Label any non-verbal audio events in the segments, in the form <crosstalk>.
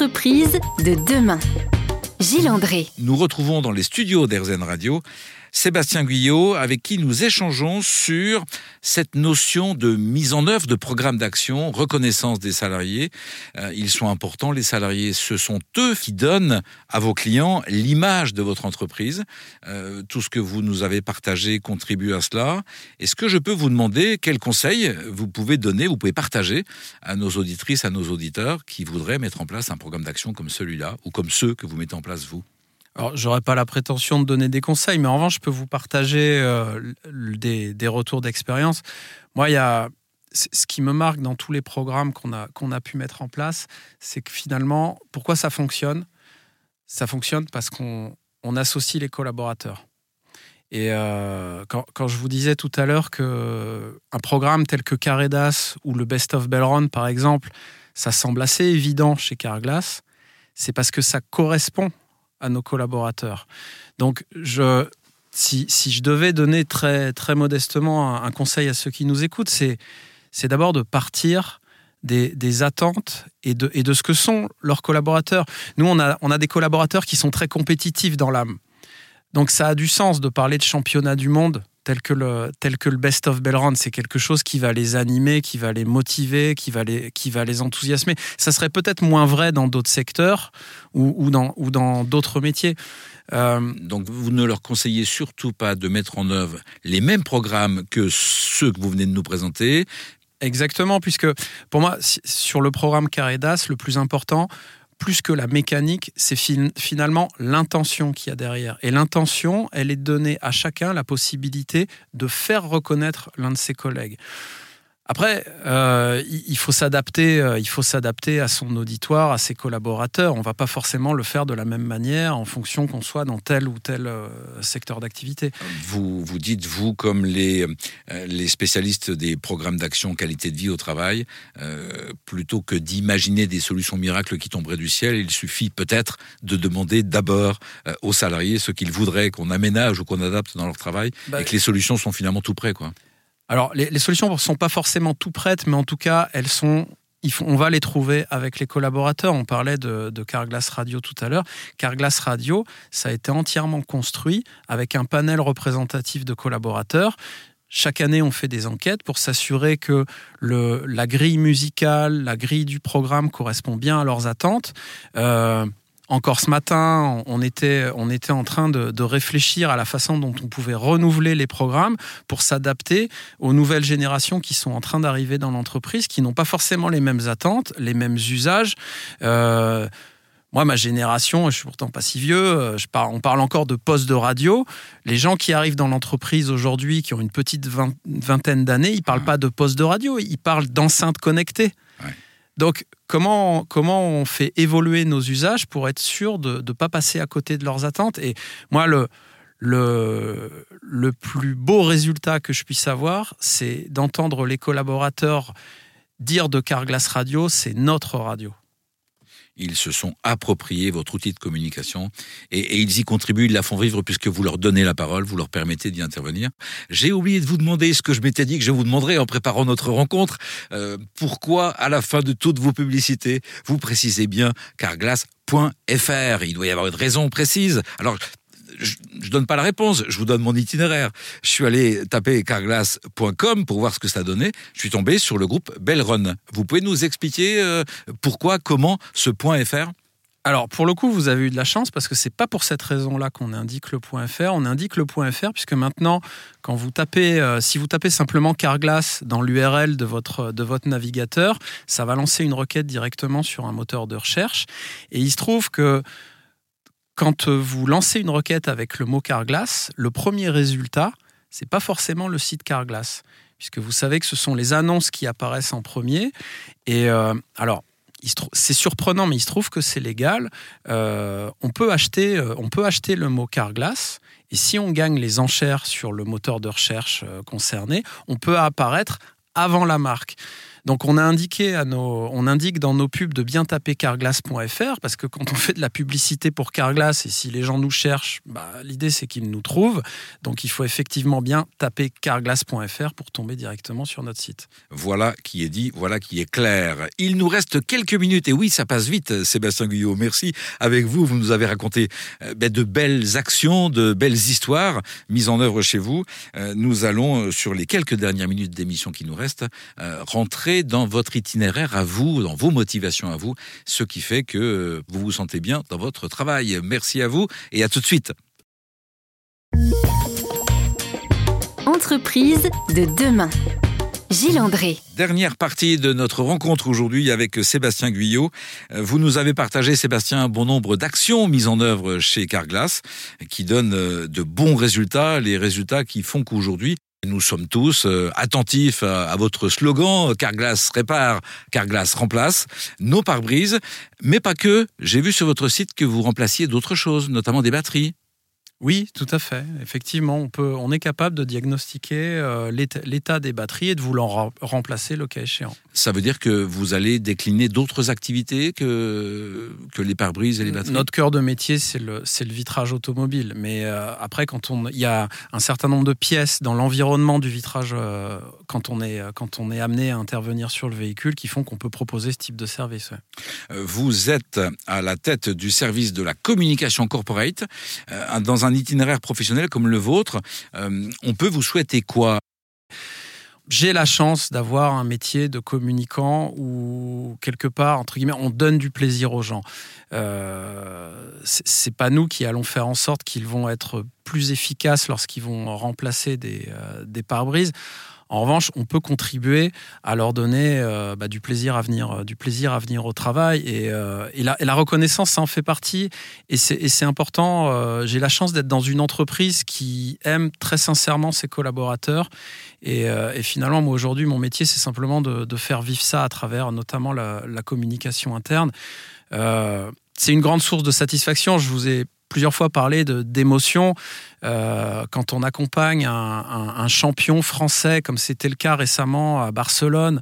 L'entreprise de demain. Gilles André. Nous retrouvons dans les studios d'Airzen Radio Sébastien Guyot, avec qui nous échangeons sur cette notion de mise en œuvre de programmes d'action, reconnaissance des salariés. Euh, ils sont importants, les salariés, ce sont eux qui donnent à vos clients l'image de votre entreprise. Euh, tout ce que vous nous avez partagé contribue à cela. Est-ce que je peux vous demander quels conseils vous pouvez donner, vous pouvez partager à nos auditrices, à nos auditeurs qui voudraient mettre en place un programme d'action comme celui-là, ou comme ceux que vous mettez en place vous? Alors, j'aurais pas la prétention de donner des conseils, mais en revanche, je peux vous partager euh, des, retours d'expérience. Moi, il y a ce qui me marque dans tous les programmes qu'on a, qu'on a pu mettre en place, c'est que finalement, pourquoi ça fonctionne? Ça fonctionne parce qu'on on associe les collaborateurs. Et euh, quand, je vous disais tout à l'heure que un programme tel que Caredas ou le Best of Belron, par exemple, ça semble assez évident chez Carglass, c'est parce que ça correspond à nos collaborateurs. Donc, je, si, si, je devais donner très, très modestement un, conseil à ceux qui nous écoutent, c'est, c'est d'abord de partir des, des, attentes et de, et de ce que sont leurs collaborateurs. Nous, on a, on a des collaborateurs qui sont très compétitifs dans l'âme. Donc, ça a du sens de parler de championnat du monde tel que le, tel que le Best of Bellround, c'est quelque chose qui va les animer, qui va les motiver, qui va les, qui va les enthousiasmer. Ça serait peut-être moins vrai dans d'autres secteurs ou, ou dans ou dans d'autres métiers. Euh, Donc vous ne leur conseillez surtout pas de mettre en œuvre les mêmes programmes que ceux que vous venez de nous présenter. Exactement, puisque pour moi, sur le programme Caredas, le plus important, plus que la mécanique, c'est finalement l'intention qu'il y a derrière. Et l'intention, elle est donnée à chacun la possibilité de faire reconnaître l'un de ses collègues. Après, euh, il faut s'adapter, euh, il faut s'adapter à son auditoire, à ses collaborateurs. On va pas forcément le faire de la même manière en fonction qu'on soit dans tel ou tel euh, secteur d'activité. Vous vous dites vous comme les les spécialistes des programmes d'action qualité de vie au travail, plutôt que d'imaginer des solutions miracles qui tomberaient du ciel, il suffit peut-être de demander d'abord aux salariés ce qu'ils voudraient qu'on aménage ou qu'on adapte dans leur travail, bah et que les solutions sont finalement tout près, quoi. Alors, les, solutions ne sont pas forcément tout prêtes, mais en tout cas, elles sont on va les trouver avec les collaborateurs. On parlait de, Carglass Radio tout à l'heure. Carglass Radio, ça a été entièrement construit avec un panel représentatif de collaborateurs. Chaque année, on fait des enquêtes pour s'assurer que la grille musicale, la grille du programme correspond bien à leurs attentes. Euh, encore ce matin, on était, on était en train de, réfléchir à la façon dont on pouvait renouveler les programmes pour s'adapter aux nouvelles générations qui sont en train d'arriver dans l'entreprise, qui n'ont pas forcément les mêmes attentes, les mêmes usages. Euh, moi, ma génération, je suis pourtant pas si vieux, euh, je parle, on parle encore de postes de radio. Les gens qui arrivent dans l'entreprise aujourd'hui, qui ont une petite vingtaine d'années, ils parlent pas de postes de radio, ils parlent d'enceintes connectées. Donc, comment, comment on fait évoluer nos usages pour être sûr de ne pas passer à côté de leurs attentes? Et moi, le, le, le plus beau résultat que je puisse avoir, c'est d'entendre les collaborateurs dire de Carglass Radio, c'est notre radio ils se sont appropriés votre outil de communication et, ils y contribuent, ils la font vivre puisque vous leur donnez la parole, vous leur permettez d'y intervenir. J'ai oublié de vous demander ce que je m'étais dit que je vous demanderais en préparant notre rencontre. Euh, pourquoi, à la fin de toutes vos publicités, vous précisez bien carglass.fr Il doit y avoir une raison précise. Alors, je, ne donne pas la réponse, je vous donne mon itinéraire. Je suis allé taper carglass.com pour voir ce que ça donnait. Je suis tombé sur le groupe Bellrun. Vous pouvez nous expliquer euh, pourquoi, comment ce point .fr alors, pour le coup, vous avez eu de la chance parce que c'est pas pour cette raison-là qu'on indique le point .fr. On indique le point .fr puisque maintenant, quand vous tapez, euh, si vous tapez simplement Carglass dans l'URL de votre, de votre navigateur, ça va lancer une requête directement sur un moteur de recherche. Et il se trouve que quand vous lancez une requête avec le mot Carglass, le premier résultat, c'est pas forcément le site Carglass, puisque vous savez que ce sont les annonces qui apparaissent en premier. Et euh, alors, c'est surprenant, mais il se trouve que c'est légal. Euh, on, peut acheter, euh, on peut acheter le mot Carglass, et si on gagne les enchères sur le moteur de recherche concerné, on peut apparaître avant la marque. Donc on a indiqué indique dans nos pubs de bien taper carglass.fr parce que quand on fait de la publicité pour Carglass et si les gens nous cherchent, bah, l'idée c'est qu'ils nous trouvent. Donc il faut effectivement bien taper carglass.fr pour tomber directement sur notre site. Voilà qui est dit, voilà qui est clair. Il nous reste quelques minutes et oui, ça passe vite, Sébastien Guyot. Merci. Avec vous, vous nous avez raconté euh, ben, de belles actions, de belles histoires mises en œuvre chez vous. Euh, nous allons, euh, sur les quelques dernières minutes d'émission qui nous restent, rentrer dans votre itinéraire à vous, dans vos motivations à vous, ce qui fait que vous vous sentez bien dans votre travail. Merci à vous et à tout de suite. Entreprise de demain. Gilles André. Dernière partie de notre rencontre aujourd'hui avec Sébastien Guyot. Vous nous avez partagé, Sébastien, un bon nombre d'actions mises en œuvre chez Carglass qui donnent euh, de bons résultats, les résultats qui font qu'aujourd'hui, nous sommes tous euh, attentifs à, votre slogan Carglass répare, Carglass remplace nos pare-brises, mais pas que. J'ai vu sur votre site que vous remplaciez d'autres choses, notamment des batteries. Oui, tout à fait. Effectivement, on, peut, on est capable de diagnostiquer euh, l'état des batteries et de vouloir remplacer le cas échéant. Ça veut dire que vous allez décliner d'autres activités que, que les pare-brises et les batteries? Notre cœur de métier, c'est le, le vitrage automobile. Mais euh, après, quand on, il y a un certain nombre de pièces dans l'environnement du vitrage euh, quand, on est, quand on est amené à intervenir sur le véhicule qui font qu'on peut proposer ce type de service. Vous êtes à la tête du service de la communication corporate dans un un itinéraire professionnel comme le vôtre, euh, on peut vous souhaiter quoi? J'ai la chance d'avoir un métier de communicant où quelque part entre guillemets on donne du plaisir aux gens. Euh, c'est pas nous qui allons faire en sorte qu'ils vont être plus efficaces lorsqu'ils vont remplacer des, euh, des pare-brises. En revanche, on peut contribuer à leur donner euh, bah, du plaisir à venir, euh, du plaisir à venir au travail et, euh, la, reconnaissance, ça en fait partie et c'est important. J'ai la chance d'être dans une entreprise qui aime très sincèrement ses collaborateurs et, finalement, moi aujourd'hui, mon métier, c'est simplement de, faire vivre ça à travers notamment la, la communication interne. c'est une grande source de satisfaction. Je vous ai plusieurs fois parlé d'émotion. Euh, quand on accompagne un, un, champion français, comme c'était le cas récemment à Barcelone,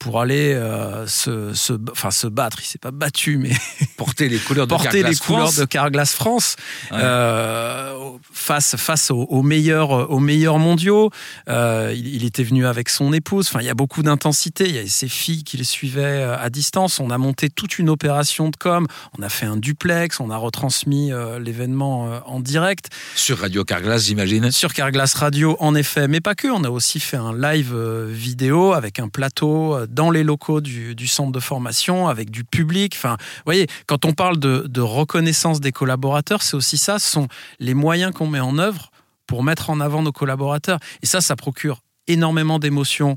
pour aller euh, se, se, enfin, se battre. Il s'est pas battu, mais <laughs> porter les couleurs de porter les couleurs de Carglass France euh, face face aux, meilleurs aux meilleurs mondiaux. Euh, il, il, était venu avec son épouse. Enfin, il y a beaucoup d'intensité. Il y a ses filles qui le suivaient à distance. On a monté toute une opération de com. On a fait un duplex. On a retransmis l'événement en direct sur Radio Carglass, j'imagine. Sur Carglass Radio, en effet, mais pas que. On a aussi fait un live vidéo avec un plateau dans les locaux du, centre de formation, avec du public. Enfin, vous voyez, quand on parle de, reconnaissance des collaborateurs, c'est aussi ça, ce sont les moyens qu'on met en œuvre pour mettre en avant nos collaborateurs. Et ça, ça procure énormément d'émotions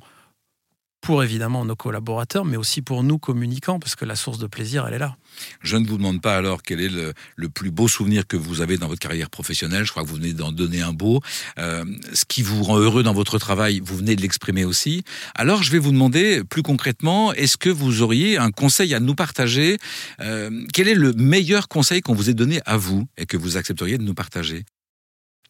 pour évidemment nos collaborateurs, mais aussi pour nous communicants, parce que la source de plaisir, elle est là. Je ne vous demande pas alors quel est le, plus beau souvenir que vous avez dans votre carrière professionnelle. Je crois que vous venez d'en donner un beau. Euh, ce qui vous rend heureux dans votre travail, vous venez de l'exprimer aussi. Alors je vais vous demander plus concrètement, est-ce que vous auriez un conseil à nous partager? Euh, Quel est le meilleur conseil qu'on vous ait donné à vous et que vous accepteriez de nous partager?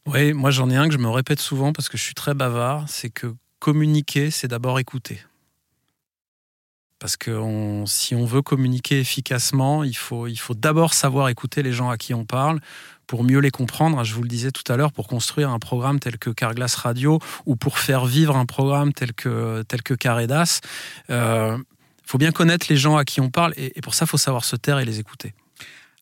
Oui, moi j'en ai un que je me répète souvent parce que je suis très bavard, c'est que communiquer, c'est d'abord écouter. Parce que si on veut communiquer efficacement, il faut, d'abord savoir écouter les gens à qui on parle pour mieux les comprendre. Je vous le disais tout à l'heure, pour construire un programme tel que Carglass Radio ou pour faire vivre un programme tel que, tel il euh, faut bien connaître les gens à qui on parle et, pour ça, il faut savoir se taire et les écouter.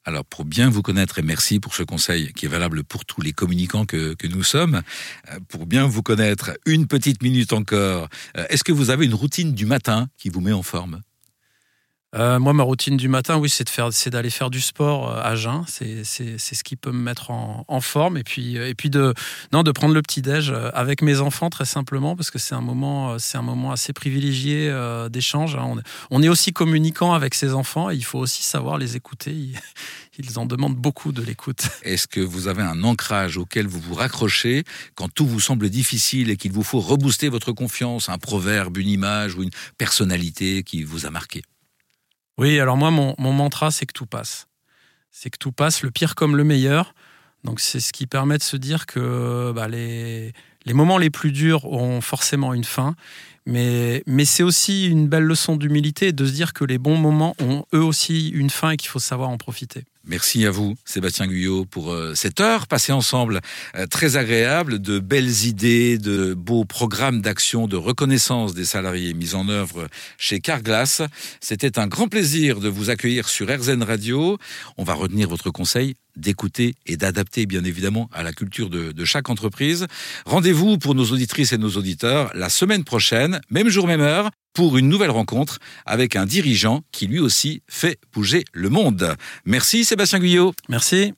Alors pour bien vous connaître, et merci pour ce conseil qui est valable pour tous les communicants que, que nous sommes, euh, pour bien vous connaître, une petite minute encore, euh, est-ce que vous avez une routine du matin qui vous met en forme? Euh, moi, ma routine du matin, oui, c'est d'aller faire du sport à jeun. C'est, ce qui peut me mettre en, en, forme. Et puis, et puis de, non, de prendre le petit déj avec mes enfants, très simplement, parce que c'est un moment, c'est un moment assez privilégié d'échange. Hein. On, est aussi communicant avec ses enfants. Et il faut aussi savoir les écouter. Ils <laughs> en demandent beaucoup de l'écoute. <laughs> Est-ce que vous avez un ancrage auquel vous vous raccrochez quand tout vous semble difficile et qu'il vous faut rebooster votre confiance, un proverbe, une image ou une personnalité qui vous a marqué? Oui, alors moi, mon, mantra, c'est que tout passe. C'est que tout passe, le pire comme le meilleur. Donc c'est ce qui permet de se dire que bah, les, moments les plus durs auront forcément une fin, mais c'est aussi une belle leçon d'humilité de se dire que les bons moments ont eux aussi une fin et qu'il faut savoir en profiter. Merci à vous, Sébastien Guyot, pour euh, cette heure passée ensemble, euh, très agréable, de belles idées, de beaux programmes d'action, de reconnaissance des salariés mis en œuvre chez Carglass. C'était un grand plaisir de vous accueillir sur RZN Radio. On va retenir votre conseil d'écouter et d'adapter bien évidemment à la culture de, de chaque entreprise. Rendez-vous pour nos auditrices et nos auditeurs la semaine prochaine, même jour, même heure, pour une nouvelle rencontre avec un dirigeant qui lui aussi fait bouger le monde. Merci Sébastien Guyot. Merci.